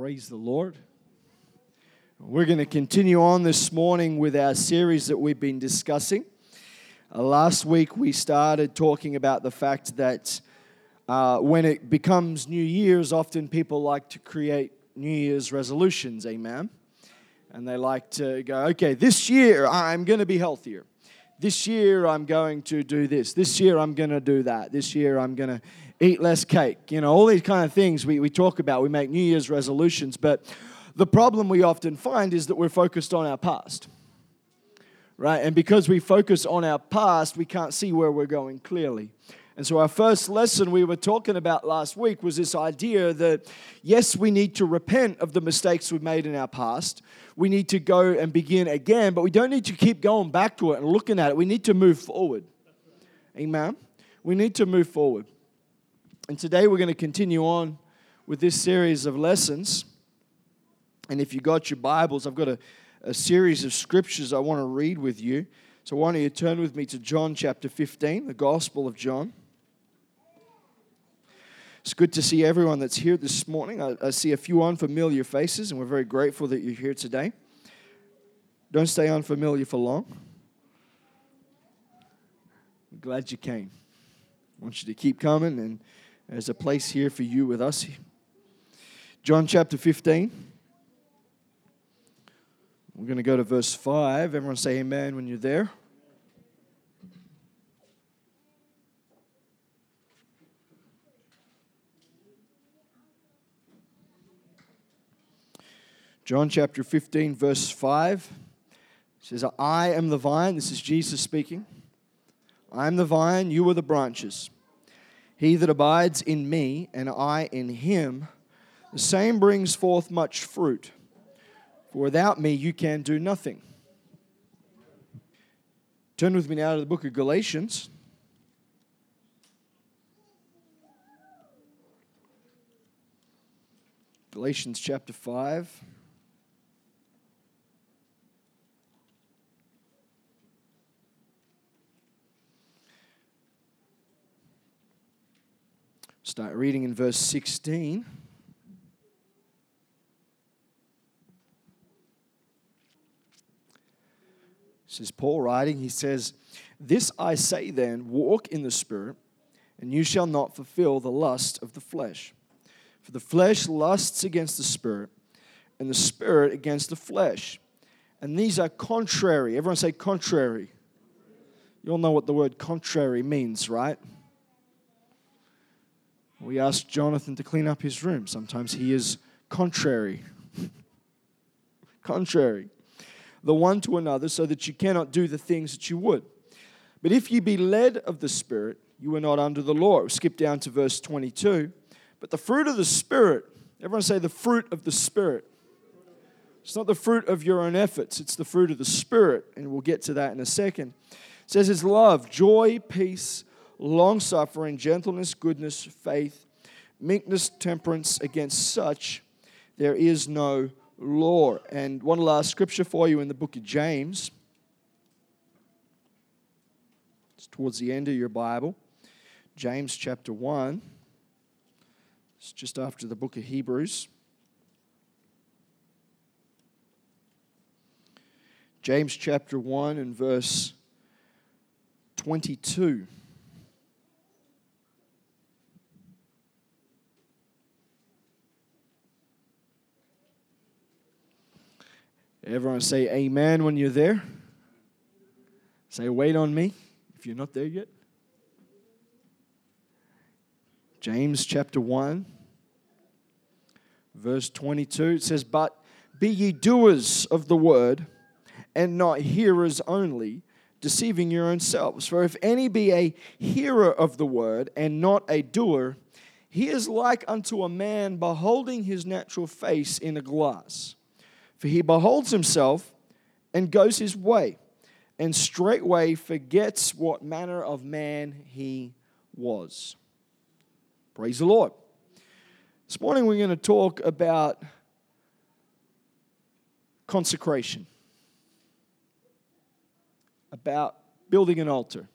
Praise the Lord. We're going to continue on this morning with our series that we've been discussing. Uh, last week we started talking about the fact that uh, when it becomes New Year's, often people like to create New Year's resolutions, amen? And they like to go, okay, this year I'm going to be healthier. This year I'm going to do this. This year I'm going to do that. This year I'm going to eat less cake. You know, all these kind of things we, we talk about. We make New Year's resolutions. But the problem we often find is that we're focused on our past. Right? And because we focus on our past, we can't see where we're going clearly. And so, our first lesson we were talking about last week was this idea that yes, we need to repent of the mistakes we've made in our past. We need to go and begin again, but we don't need to keep going back to it and looking at it. We need to move forward. Amen? We need to move forward. And today we're going to continue on with this series of lessons. And if you got your Bibles, I've got a, a series of scriptures I want to read with you. So why don't you turn with me to John chapter 15, the Gospel of John. It's good to see everyone that's here this morning. I, I, see a few unfamiliar faces, and we're very grateful that you're here today. Don't stay unfamiliar for long. I'm glad you came. I want you to keep coming and there's a place here for you with us. John chapter 15. We're going to go to verse 5. Everyone say amen when you're there. John chapter 15, verse 5 says, I am the vine. This is Jesus speaking. I am the vine, you are the branches. He that abides in me and I in him, the same brings forth much fruit. For without me you can do nothing. Turn with me now to the book of Galatians. Galatians chapter 5. Start reading in verse 16. This is Paul writing. He says, This I say then, walk in the Spirit, and you shall not fulfill the lust of the flesh. For the flesh lusts against the Spirit, and the Spirit against the flesh. And these are contrary. Everyone say contrary. You all know what the word contrary means, right? We ask Jonathan to clean up his room. Sometimes he is contrary. contrary. The one to another, so that you cannot do the things that you would. But if you be led of the Spirit, you are not under the law. Skip down to verse 22. But the fruit of the Spirit, everyone say the fruit of the Spirit. It's not the fruit of your own efforts, it's the fruit of the Spirit. And we'll get to that in a second. It says it's love, joy, peace long suffering, gentleness, goodness, faith, meekness, temperance. Against such there is no law. And one last scripture for you in the book of James. It's towards the end of your Bible. James chapter 1. It's just after the book of Hebrews. James chapter 1 and verse 22. Everyone say amen when you're there. Say, wait on me if you're not there yet. James chapter 1, verse 22, it says, But be ye doers of the word, and not hearers only, deceiving your own selves. For if any be a hearer of the word, and not a doer, he is like unto a man beholding his natural face in a glass. For he beholds himself and goes his way, and straightway forgets what manner of man he was. Praise the Lord. This morning we're going to talk about consecration, about building an altar.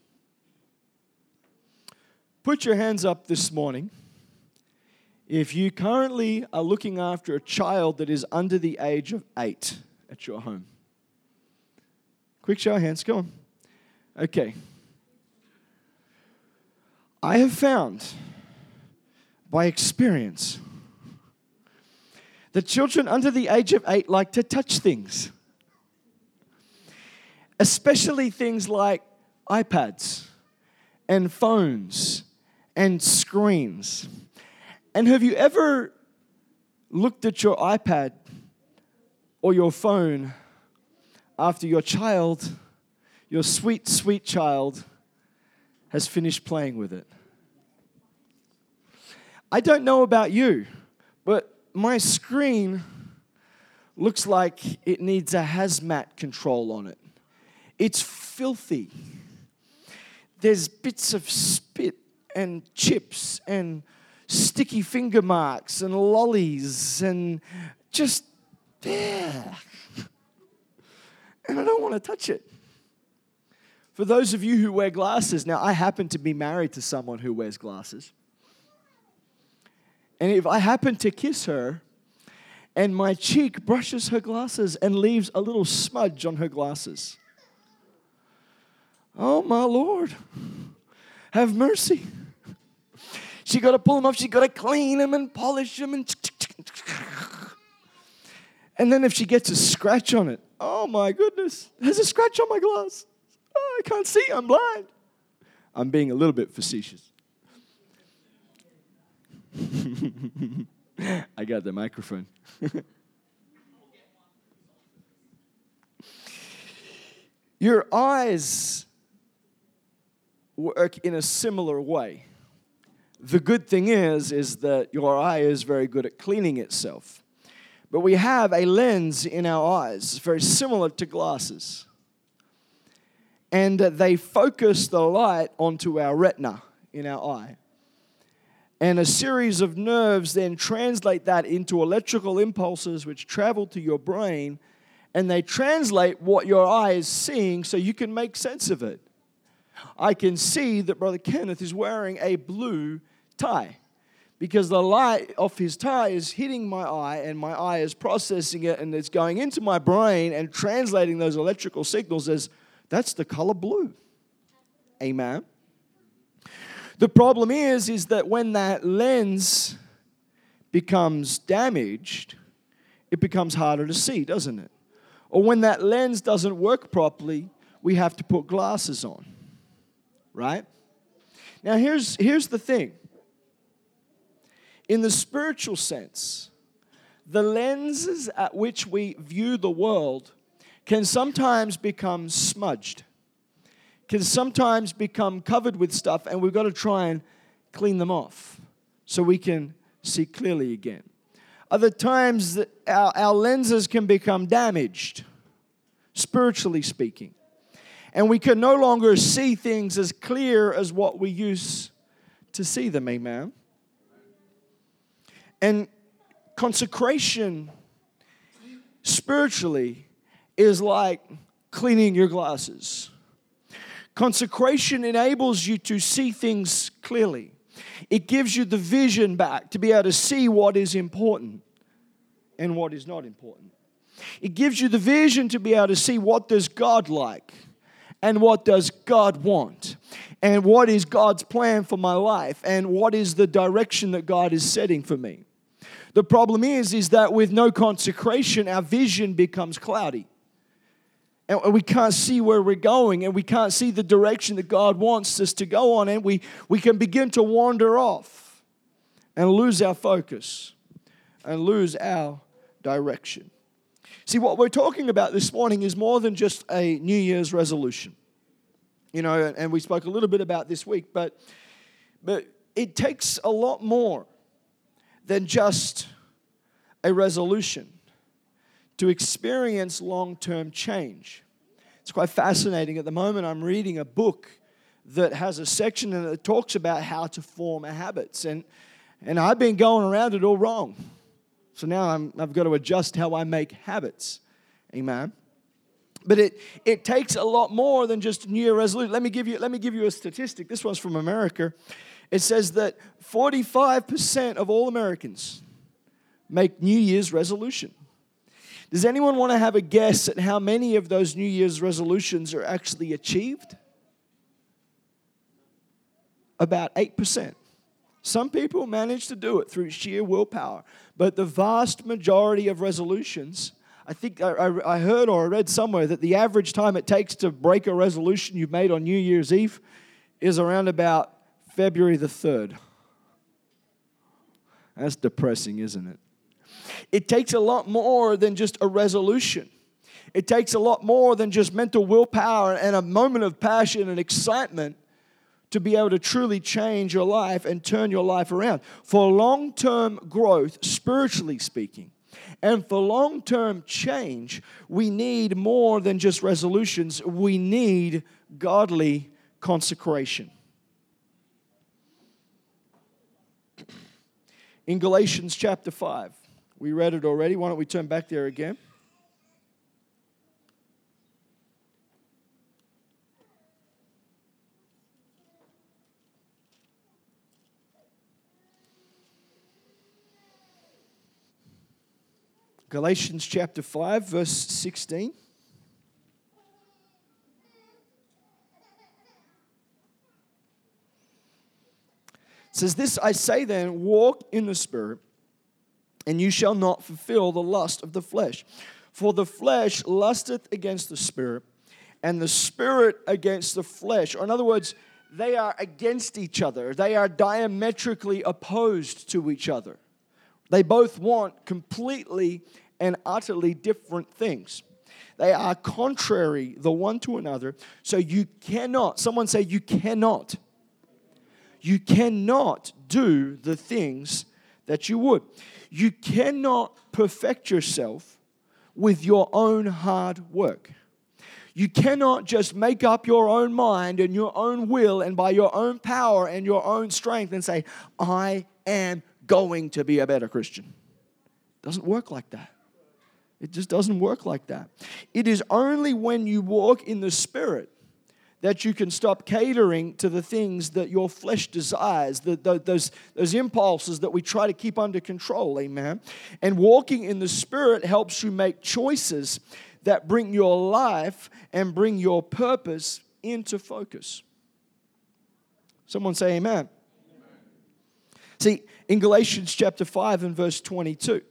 Put your hands up this morning if you currently are looking after a child that is under the age of eight at your home? Quick show of hands, go on. Okay. I have found by experience that children under the age of eight like to touch things, especially things like iPads and phones and screens. And have you ever looked at your iPad or your phone after your child, your sweet, sweet child, has finished playing with it? I don't know about you, but my screen looks like it needs a hazmat control on it. It's filthy. There's bits of spit and chips and sticky finger marks and lollies and just there. And I don't want to touch it. For those of you who wear glasses, now I happen to be married to someone who wears glasses. And if I happen to kiss her and my cheek brushes her glasses and leaves a little smudge on her glasses, oh my Lord, have mercy. She got to pull them off. She got to clean them and polish them and. And then if she gets a scratch on it, oh my goodness, there's a scratch on my glass. Oh, I can't see. I'm blind. I'm being a little bit facetious. I got the microphone. Your eyes work in a similar way. The good thing is is that your eye is very good at cleaning itself. But we have a lens in our eyes, very similar to glasses. And they focus the light onto our retina in our eye. And a series of nerves then translate that into electrical impulses which travel to your brain and they translate what your eye is seeing so you can make sense of it. I can see that Brother Kenneth is wearing a blue tie because the light of his tie is hitting my eye and my eye is processing it and it's going into my brain and translating those electrical signals as that's the color blue. Amen. The problem is is that when that lens becomes damaged, it becomes harder to see, doesn't it? Or when that lens doesn't work properly, we have to put glasses on. Right? Now here's here's the thing in the spiritual sense, the lenses at which we view the world can sometimes become smudged, can sometimes become covered with stuff, and we've got to try and clean them off so we can see clearly again. Other times, our, our lenses can become damaged, spiritually speaking, and we can no longer see things as clear as what we used to see them. Amen. And consecration spiritually is like cleaning your glasses. Consecration enables you to see things clearly. It gives you the vision back to be able to see what is important and what is not important. It gives you the vision to be able to see what does God like and what does God want and what is God's plan for my life and what is the direction that God is setting for me. The problem is, is that with no consecration, our vision becomes cloudy. And we can't see where we're going, and we can't see the direction that God wants us to go on, and we, we can begin to wander off and lose our focus and lose our direction. See, what we're talking about this morning is more than just a New Year's resolution. You know, and we spoke a little bit about this week, but, but it takes a lot more than just a resolution to experience long term change. It's quite fascinating. At the moment, I'm reading a book that has a section and it talks about how to form habits. And, and I've been going around it all wrong. So now I'm, I've got to adjust how I make habits. Amen. But it, it takes a lot more than just New Year resolution. Let me give you let me give you a statistic. This one's from America, It says that 45% of all Americans make New Year's resolution. Does anyone want to have a guess at how many of those New Year's resolutions are actually achieved? About 8%. Some people manage to do it through sheer willpower, but the vast majority of resolutions, I think I, I, heard or I read somewhere that the average time it takes to break a resolution you've made on New Year's Eve is around about February the 3rd. That's depressing, isn't it? It takes a lot more than just a resolution. It takes a lot more than just mental willpower and a moment of passion and excitement to be able to truly change your life and turn your life around. For long term growth, spiritually speaking, and for long term change, we need more than just resolutions, we need godly consecration. In Galatians chapter 5, we read it already. Why don't we turn back there again? Galatians chapter 5, verse 16. It says, This I say then, walk in the Spirit and you shall not fulfill the lust of the flesh. For the flesh lusteth against the spirit, and the spirit against the flesh. Or, in other words, they are against each other, they are diametrically opposed to each other. They both want completely and utterly different things. They are contrary the one to another. So you cannot, someone say, you cannot. You cannot do the things that you would. You cannot perfect yourself with your own hard work. You cannot just make up your own mind and your own will and by your own power and your own strength and say, I am going to be a better Christian. It doesn't work like that. It just doesn't work like that. It is only when you walk in the Spirit that you can stop catering to the things that your flesh desires, the, the, those, those impulses that we try to keep under control. Amen. And walking in the Spirit helps you make choices that bring your life and bring your purpose into focus. Someone say, Amen. amen. See, in Galatians chapter 5 and verse 22,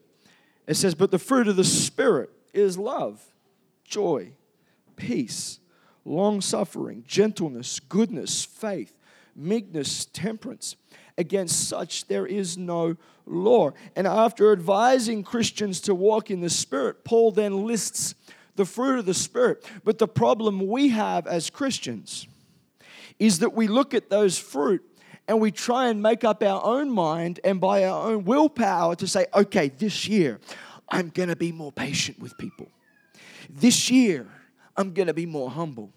it says, But the fruit of the Spirit is love, joy, peace long suffering, gentleness, goodness, faith, meekness, temperance. Against such there is no law. And after advising Christians to walk in the Spirit, Paul then lists the fruit of the Spirit. But the problem we have as Christians is that we look at those fruit and we try and make up our own mind and by our own willpower to say, okay, this year I'm going to be more patient with people. This year I'm going to be more humble.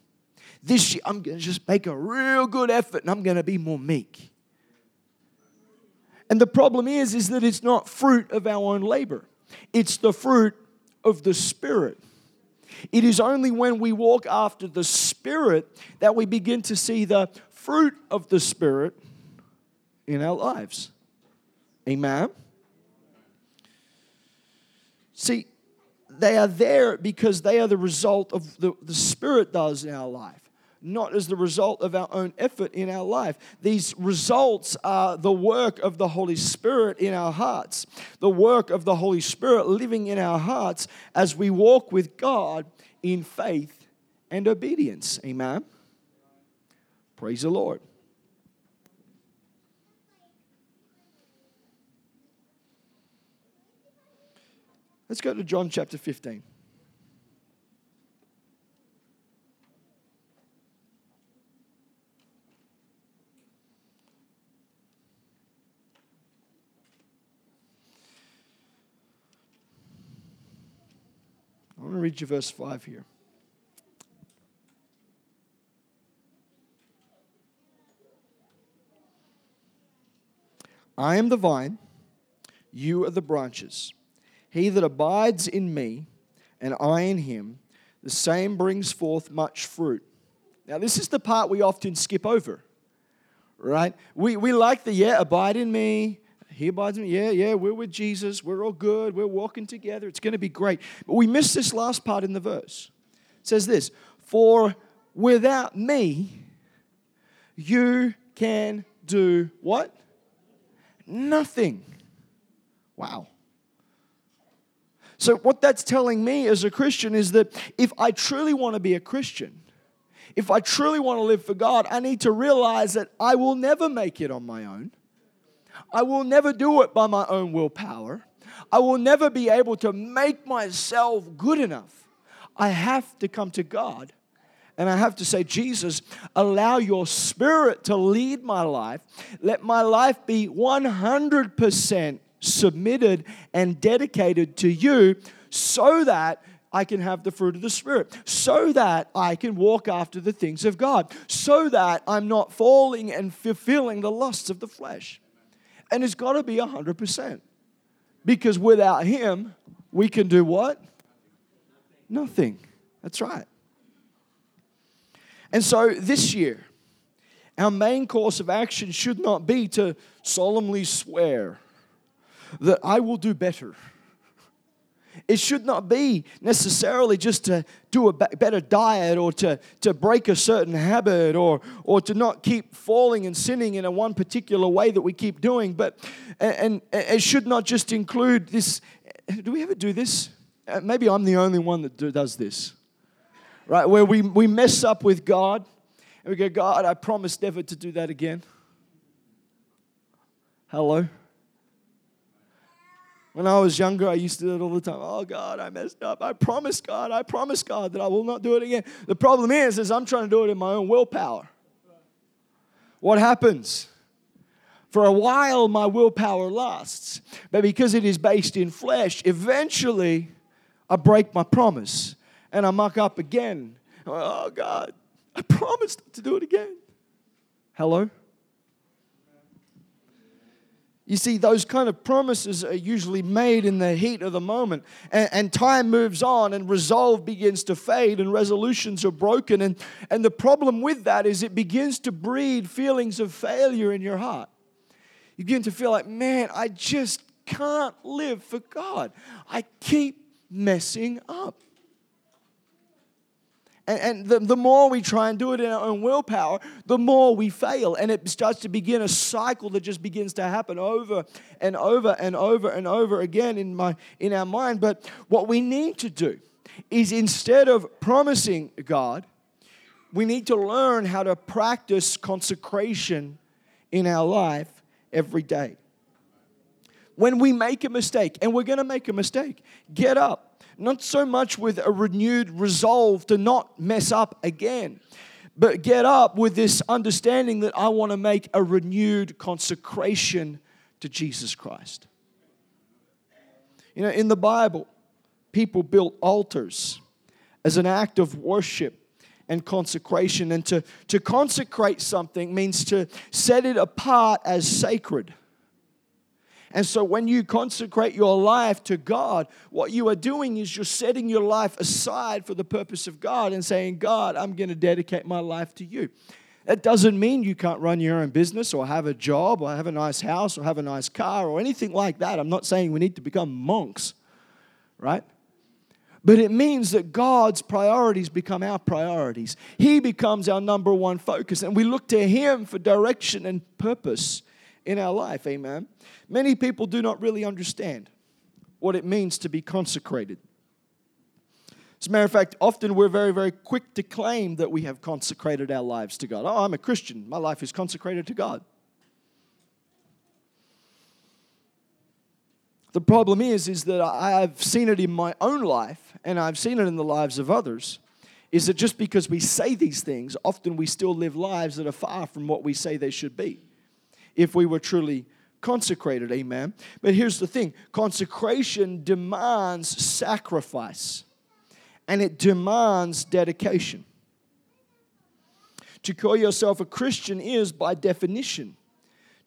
This year, I'm going to just make a real good effort and I'm going to be more meek. And the problem is, is that it's not fruit of our own labor. It's the fruit of the Spirit. It is only when we walk after the Spirit that we begin to see the fruit of the Spirit in our lives. Amen. See, they are there because they are the result of the, the Spirit does in our life, not as the result of our own effort in our life. These results are the work of the Holy Spirit in our hearts, the work of the Holy Spirit living in our hearts as we walk with God in faith and obedience. Amen. Praise the Lord. Let's go to John chapter 15. I want to read you verse 5 here. I am the vine, you are the branches. He that abides in me and I in him, the same brings forth much fruit. Now, this is the part we often skip over. right? We, we like the, yeah, abide in me. He abides in me. Yeah, yeah, we're with Jesus. We're all good. We're walking together. It's going to be great. But we miss this last part in the verse. It says this For without me, you can do what? Nothing. Wow. So, what that's telling me as a Christian is that if I truly want to be a Christian, if I truly want to live for God, I need to realize that I will never make it on my own. I will never do it by my own willpower. I will never be able to make myself good enough. I have to come to God and I have to say, Jesus, allow your spirit to lead my life. Let my life be 100% submitted and dedicated to you so that I can have the fruit of the Spirit, so that I can walk after the things of God, so that I'm not falling and fulfilling the lusts of the flesh. And it's got to be 100%. Because without Him, we can do what? Nothing. That's right. And so this year, our main course of action should not be to solemnly swear that I will do better it should not be necessarily just to do a better diet or to, to break a certain habit or, or to not keep falling and sinning in a one particular way that we keep doing. But and, and it should not just include this. Do we ever do this? Uh, maybe I'm the only one that does this. Right? Where we, we mess up with God and we go, God, I promise never to do that again. Hello? When I was younger, I used to do it all the time. Oh God, I messed up. I promise God, I promise God that I will not do it again. The problem is, is I'm trying to do it in my own willpower. What happens? For a while, my willpower lasts, but because it is based in flesh, eventually I break my promise and I muck up again. Oh God, I promised to do it again. Hello? You see, those kind of promises are usually made in the heat of the moment. And, and, time moves on, and resolve begins to fade, and resolutions are broken. And, and the problem with that is it begins to breed feelings of failure in your heart. You begin to feel like, man, I just can't live for God. I keep messing up. And, and the, the more we try and do it in our own willpower, the more we fail. And it starts to begin a cycle that just begins to happen over and over and over and over again in, my, in our mind. But what we need to do is instead of promising God, we need to learn how to practice consecration in our life every day. When we make a mistake, and we're going to make a mistake, get up not so much with a renewed resolve to not mess up again, but get up with this understanding that I want to make a renewed consecration to Jesus Christ. You know, in the Bible, people built altars as an act of worship and consecration. And to, to consecrate something means to set it apart as sacred. And so when you consecrate your life to God, what you are doing is you're setting your life aside for the purpose of God and saying, God, I'm going to dedicate my life to you. That doesn't mean you can't run your own business or have a job or have a nice house or have a nice car or anything like that. I'm not saying we need to become monks, right? But it means that God's priorities become our priorities. He becomes our number one focus, and we look to Him for direction and purpose in our life. Amen. Many people do not really understand what it means to be consecrated. As a matter of fact, often we're very, very quick to claim that we have consecrated our lives to God. Oh, I'm a Christian. My life is consecrated to God. The problem is, is that I've seen it in my own life and I've seen it in the lives of others, is that just because we say these things, often we still live lives that are far from what we say they should be if we were truly consecrated. Amen. But here's the thing consecration demands sacrifice and it demands dedication. To call yourself a Christian is, by definition,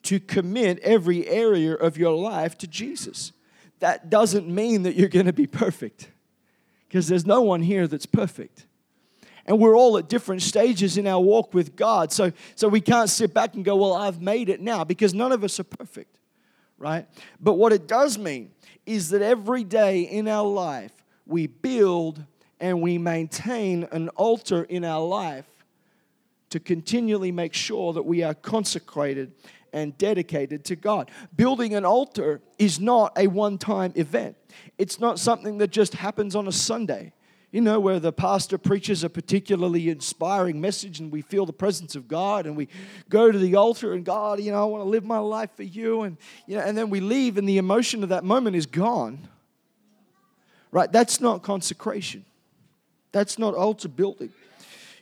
to commit every area of your life to Jesus. That doesn't mean that you're going to be perfect, because there's no one here that's perfect. And we're all at different stages in our walk with God. So, so we can't sit back and go, Well, I've made it now, because none of us are perfect, right? But what it does mean is that every day in our life, we build and we maintain an altar in our life to continually make sure that we are consecrated and dedicated to God. Building an altar is not a one time event, it's not something that just happens on a Sunday. You know, where the pastor preaches a particularly inspiring message and we feel the presence of God and we go to the altar and God, you know, I want to live my life for you. And, you know, and then we leave and the emotion of that moment is gone. Right? That's not consecration. That's not altar building.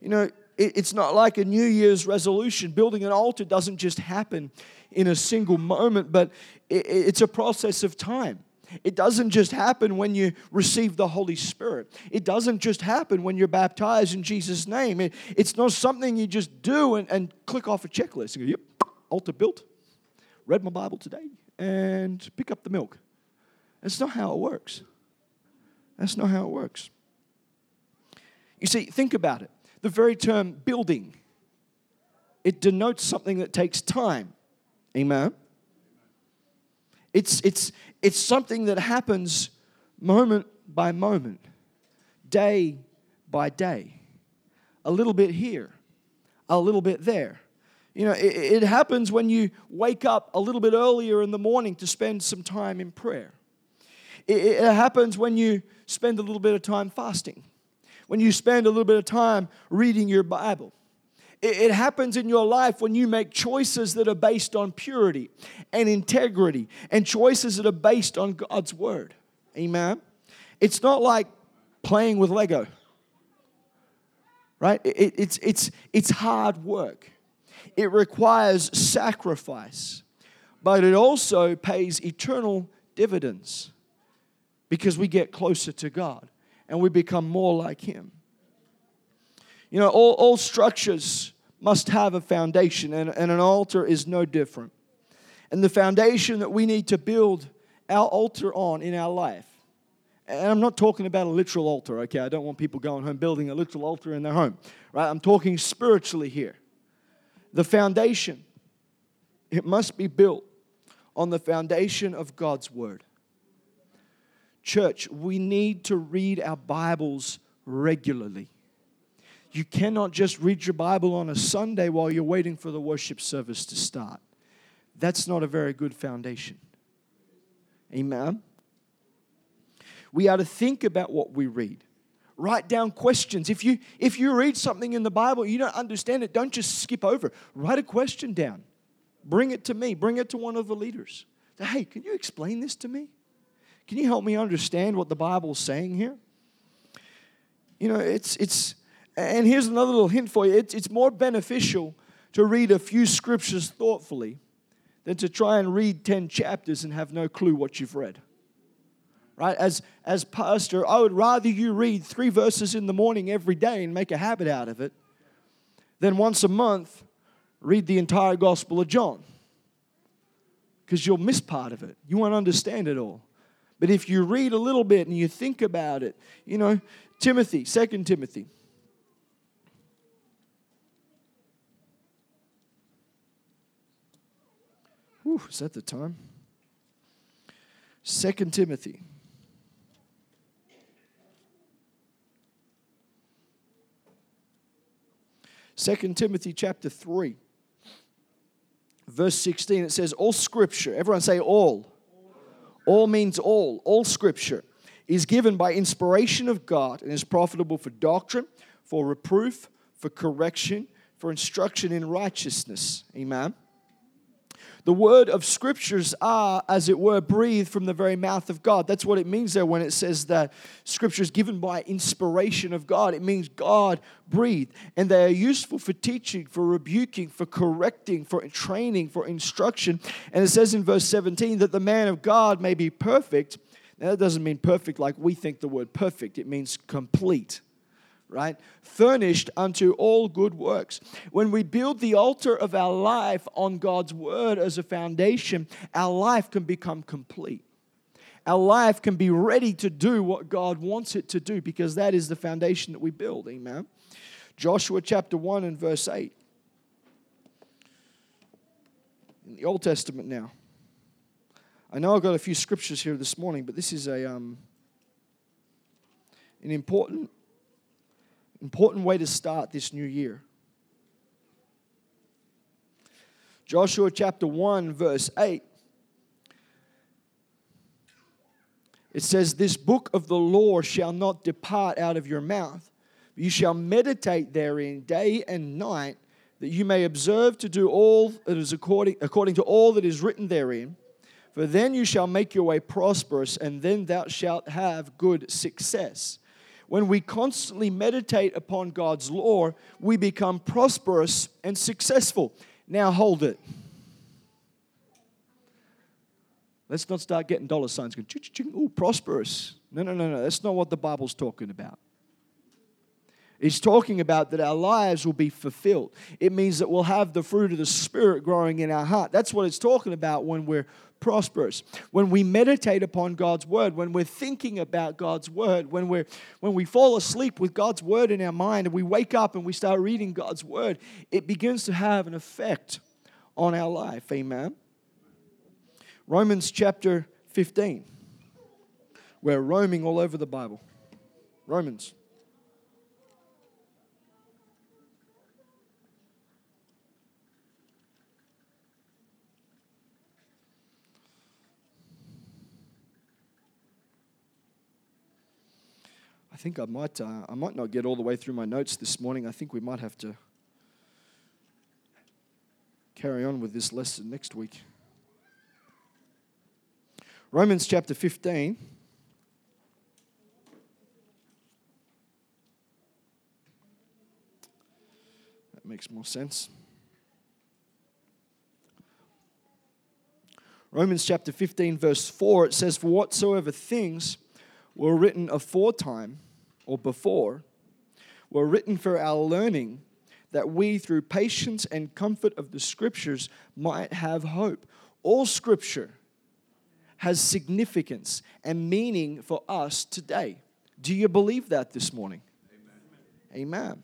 You know, it's not like a New Year's resolution. Building an altar doesn't just happen in a single moment, but it's a process of time. It doesn't just happen when you receive the Holy Spirit. It doesn't just happen when you're baptized in Jesus' name. it's not something you just do and, and click off a checklist and go, yep, altar built, read my Bible today, and pick up the milk. That's not how it works. That's not how it works. You see, think about it the very term building. It denotes something that takes time. Amen. It's, it's, it's something that happens moment by moment, day by day. A little bit here, a little bit there. You know, it, it, happens when you wake up a little bit earlier in the morning to spend some time in prayer. It, it happens when you spend a little bit of time fasting when you spend a little bit of time reading your Bible. It, happens in your life when you make choices that are based on purity and integrity and choices that are based on God's word. Amen. It's not like playing with Lego, right? It, it's, it's, it's hard work, it requires sacrifice, but it also pays eternal dividends because we get closer to God and we become more like Him. You know, all, all structures must have a foundation, and, and an altar is no different. And the foundation that we need to build our altar on in our life. And I'm not talking about a literal altar, okay? I don't want people going home building a literal altar in their home, right? I'm talking spiritually here. The foundation, it must be built on the foundation of God's Word. Church, we need to read our Bibles regularly. You cannot just read your Bible on a Sunday while you're waiting for the worship service to start. That's not a very good foundation. Amen. We are to think about what we read. Write down questions. If you if you read something in the Bible, you don't understand it, don't just skip over. Write a question down. Bring it to me. Bring it to one of the leaders. Say, hey, can you explain this to me? Can you help me understand what the Bible is saying here? You know, it's, it's, and here's another little hint for you it's, it's more beneficial to read a few scriptures thoughtfully than to try and read 10 chapters and have no clue what you've read. Right? As, as pastor, I would rather you read three verses in the morning every day and make a habit out of it than once a month read the entire Gospel of John. Because you'll miss part of it. You won't understand it all. But if you read a little bit and you think about it, you know, Timothy, Second Timothy. Whew, is that the time? Second Timothy. Second Timothy chapter 3 verse 16 it says all scripture everyone say all all means all. All scripture is given by inspiration of God and is profitable for doctrine, for reproof, for correction, for instruction in righteousness. Amen. The word of scriptures are, as it were, breathed from the very mouth of God. That's what it means there when it says that scripture is given by inspiration of God. It means God breathed. And they are useful for teaching, for rebuking, for correcting, for training, for instruction. And it says in verse 17 that the man of God may be perfect. Now, that doesn't mean perfect like we think the word perfect, it means complete right? Furnished unto all good works. When we build the altar of our life on God's word as a foundation, our life can become complete. our life can be ready to do what God wants it to do because that is the foundation that we build. Amen. Joshua chapter 1 and verse 8. In the Old Testament now. I know I've got a few scriptures here this morning, but this is a um, an important important way to start this new year. Joshua chapter 1 verse 8 It says, This book of the law shall not depart out of your mouth. You shall meditate therein day and night, that you may observe to do all that is according, according to all that is written therein. For then you shall make your way prosperous, and then thou shalt have good success. When we constantly meditate upon God's law, we become prosperous and successful. Now hold it. Let's not start getting dollar signs going, ooh, prosperous. No, no, no, no. That's not what the Bible's talking about. It's talking about that our lives will be fulfilled. It means that we'll have the fruit of the Spirit growing in our heart. That's what it's talking about when we're prosperous. When we meditate upon God's word, when we're thinking about God's word, when we're when we fall asleep with God's word in our mind and we wake up and we start reading God's word, it begins to have an effect on our life. Amen. Romans chapter 15. We're roaming all over the Bible. Romans. I think I might, uh, I might not get all the way through my notes this morning. I think we might have to carry on with this lesson next week. Romans chapter 15. That makes more sense. Romans chapter 15, verse 4, it says, For whatsoever things were written aforetime or before were written for our learning, that we, through patience and comfort of the Scriptures, might have hope. All Scripture has significance and meaning for us today. Do you believe that this morning? Amen. Amen.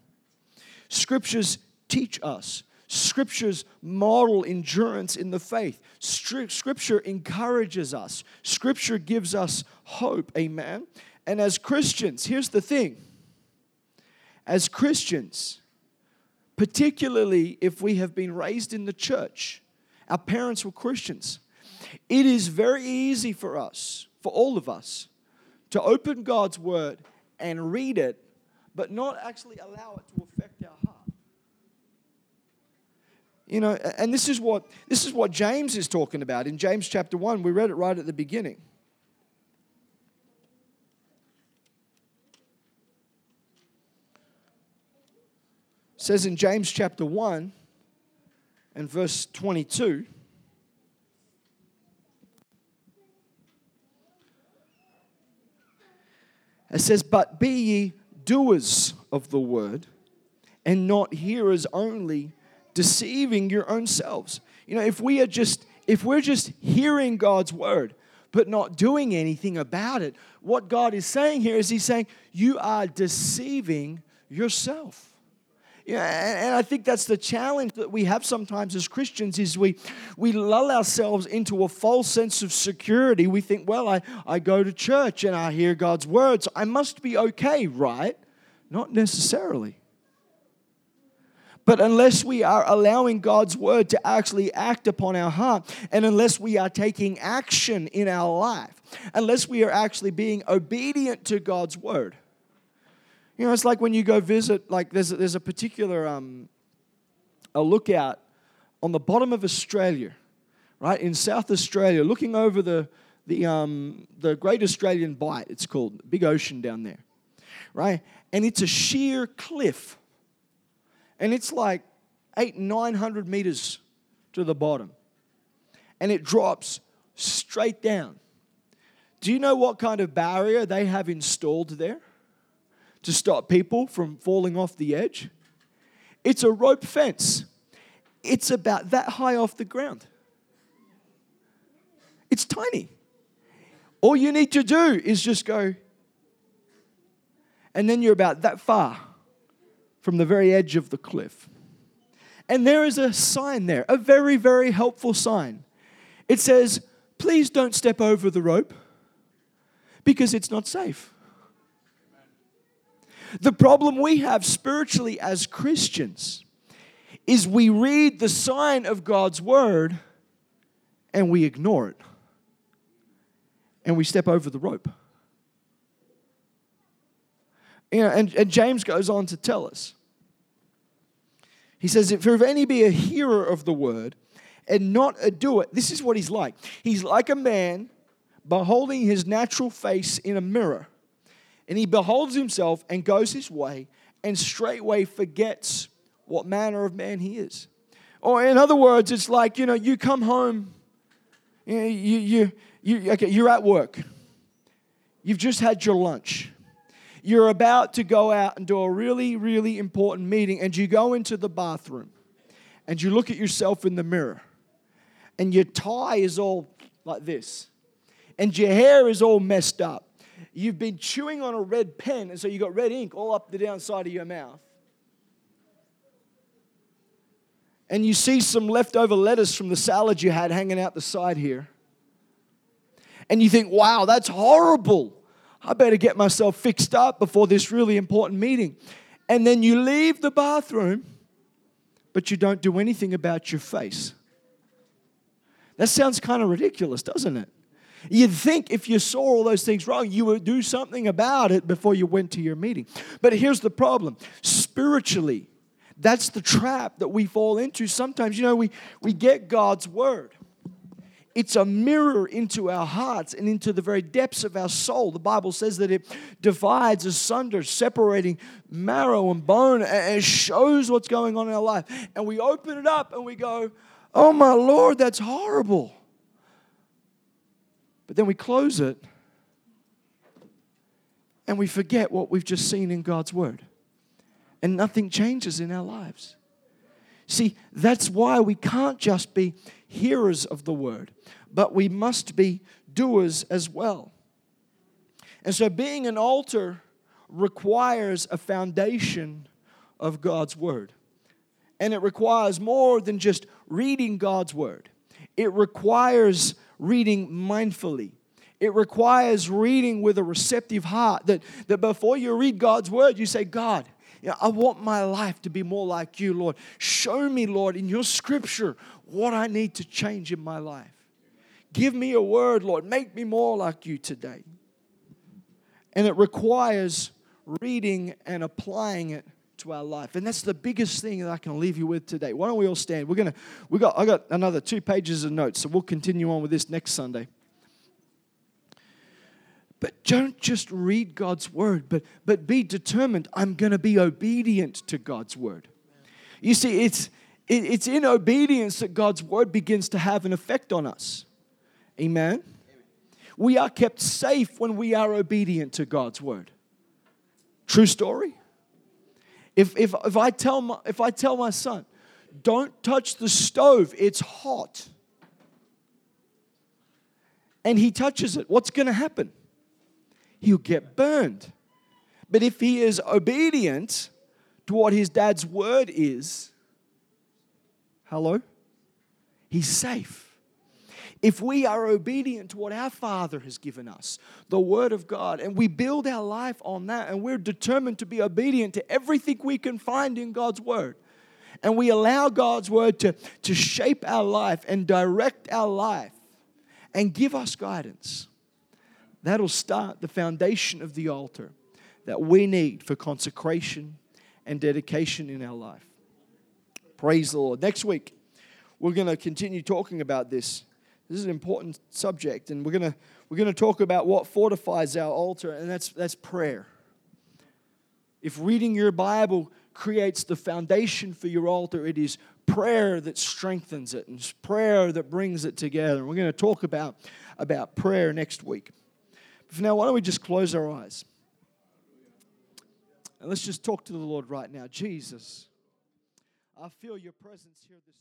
Scriptures teach us. Scriptures model endurance in the faith. Scripture encourages us. Scripture gives us hope. Amen. And as Christians, here's the thing as Christians, particularly if we have been raised in the church, our parents were Christians. It is very easy for us, for all of us, to open God's word and read it, but not actually allow it to affect our heart. You know, and this is what this is what James is talking about in James chapter 1. We read it right at the beginning. Says in James chapter 1 and verse 22 It says, But be ye doers of the word, and not hearers only, deceiving your own selves. You know, if we are just if we're just hearing God's word, but not doing anything about it, what God is saying here is He's saying, You are deceiving yourself. Yeah, and I think that's the challenge that we have sometimes as Christians is we, we lull ourselves into a false sense of security. We think, well, I, I go to church and I hear God's words. I must be okay, right? Not necessarily. But unless we are allowing God's word to actually act upon our heart, and unless we are taking action in our life, unless we are actually being obedient to God's word, you know, it's like when you go visit, like there's a, there's a particular um, a lookout on the bottom of Australia, right in South Australia, looking over the the um, the Great Australian Bight. It's called big ocean down there, right? And it's a sheer cliff, and it's like eight nine hundred meters to the bottom, and it drops straight down. Do you know what kind of barrier they have installed there? To stop people from falling off the edge. It's a rope fence. It's about that high off the ground. It's tiny. All you need to do is just go, and then you're about that far from the very edge of the cliff. And there is a sign there, a very, very helpful sign. It says, Please don't step over the rope because it's not safe. The problem we have spiritually as Christians is we read the sign of God's word and we ignore it. And we step over the rope. You know, and, and James goes on to tell us. He says, If any be a hearer of the word and not a doer, this is what he's like. He's like a man beholding his natural face in a mirror. And he beholds himself and goes his way and straightway forgets what manner of man he is. Or in other words, it's like, you know, you come home, you, you, you, okay, you're at work. You've just had your lunch you're about to go out and do a really, really important meeting, and you go into the bathroom and you look at yourself in the mirror, and your tie is all like this, and your hair is all messed up. You've been chewing on a red pen, and so you've got red ink all up the downside of your mouth. And you see some leftover lettuce from the salad you had hanging out the side here. And you think, wow, that's horrible. I better get myself fixed up before this really important meeting. And then you leave the bathroom, but you don't do anything about your face. That sounds kind of ridiculous, doesn't it? You'd think if you saw all those things wrong, you would do something about it before you went to your meeting. But here's the problem spiritually, that's the trap that we fall into. Sometimes, you know, we, we get God's word it's a mirror into our hearts and into the very depths of our soul. The Bible says that it divides asunder, separating marrow and bone, and it shows what's going on in our life. And we open it up and we go, Oh my Lord, that's horrible. But then we close it and we forget what we've just seen in God's Word. And nothing changes in our lives. See, that's why we can't just be hearers of the word, but we must be doers as well. And so, being an altar requires a foundation of God's word. And it requires more than just reading God's word, it requires reading mindfully. It requires reading with a receptive heart. That, that before you read God's word, you say, God, you know, I want my life to be more like you, Lord. Show me, Lord, in your scripture what I need to change in my life. Give me a word, Lord. Make me more like you today. And it requires reading and applying it to our life. And that's the biggest thing that I can leave you with today. Why don't we all stand? We're gonna we got I got another two pages of notes, so we'll continue on with this next Sunday. But don't just read God's word, but, but be determined. I'm to be obedient to God's word. You see, it's, it, it's in obedience that God's word begins to have an effect on us. Amen? We are kept safe when we are obedient to God's word. True story. If, if, if, I tell my, if I tell my son, don't touch the stove, it's hot, and he touches it, what's going to happen? he'll get burned. But if he is obedient to what his dad's word is, hello? He's safe. If we are obedient to what our Father has given us, the Word of God, and we build our life on that, and we're determined to be obedient to everything we can find in God's Word, and we allow God's Word to, to shape our life and direct our life and give us guidance, That'll start the foundation of the altar that we need for consecration and dedication in our life. Praise the Lord. Next week, we're going to continue talking about this. This is an important subject, and we're going to we're to talk about what fortifies our altar, and that's that's prayer. If reading your Bible creates the foundation for your altar, it is prayer that strengthens it, and it's prayer that brings it together. And we're going to talk about about prayer next week. But For now, why don't we just close our eyes? And let's just talk to the Lord right now. Jesus, I feel your presence here this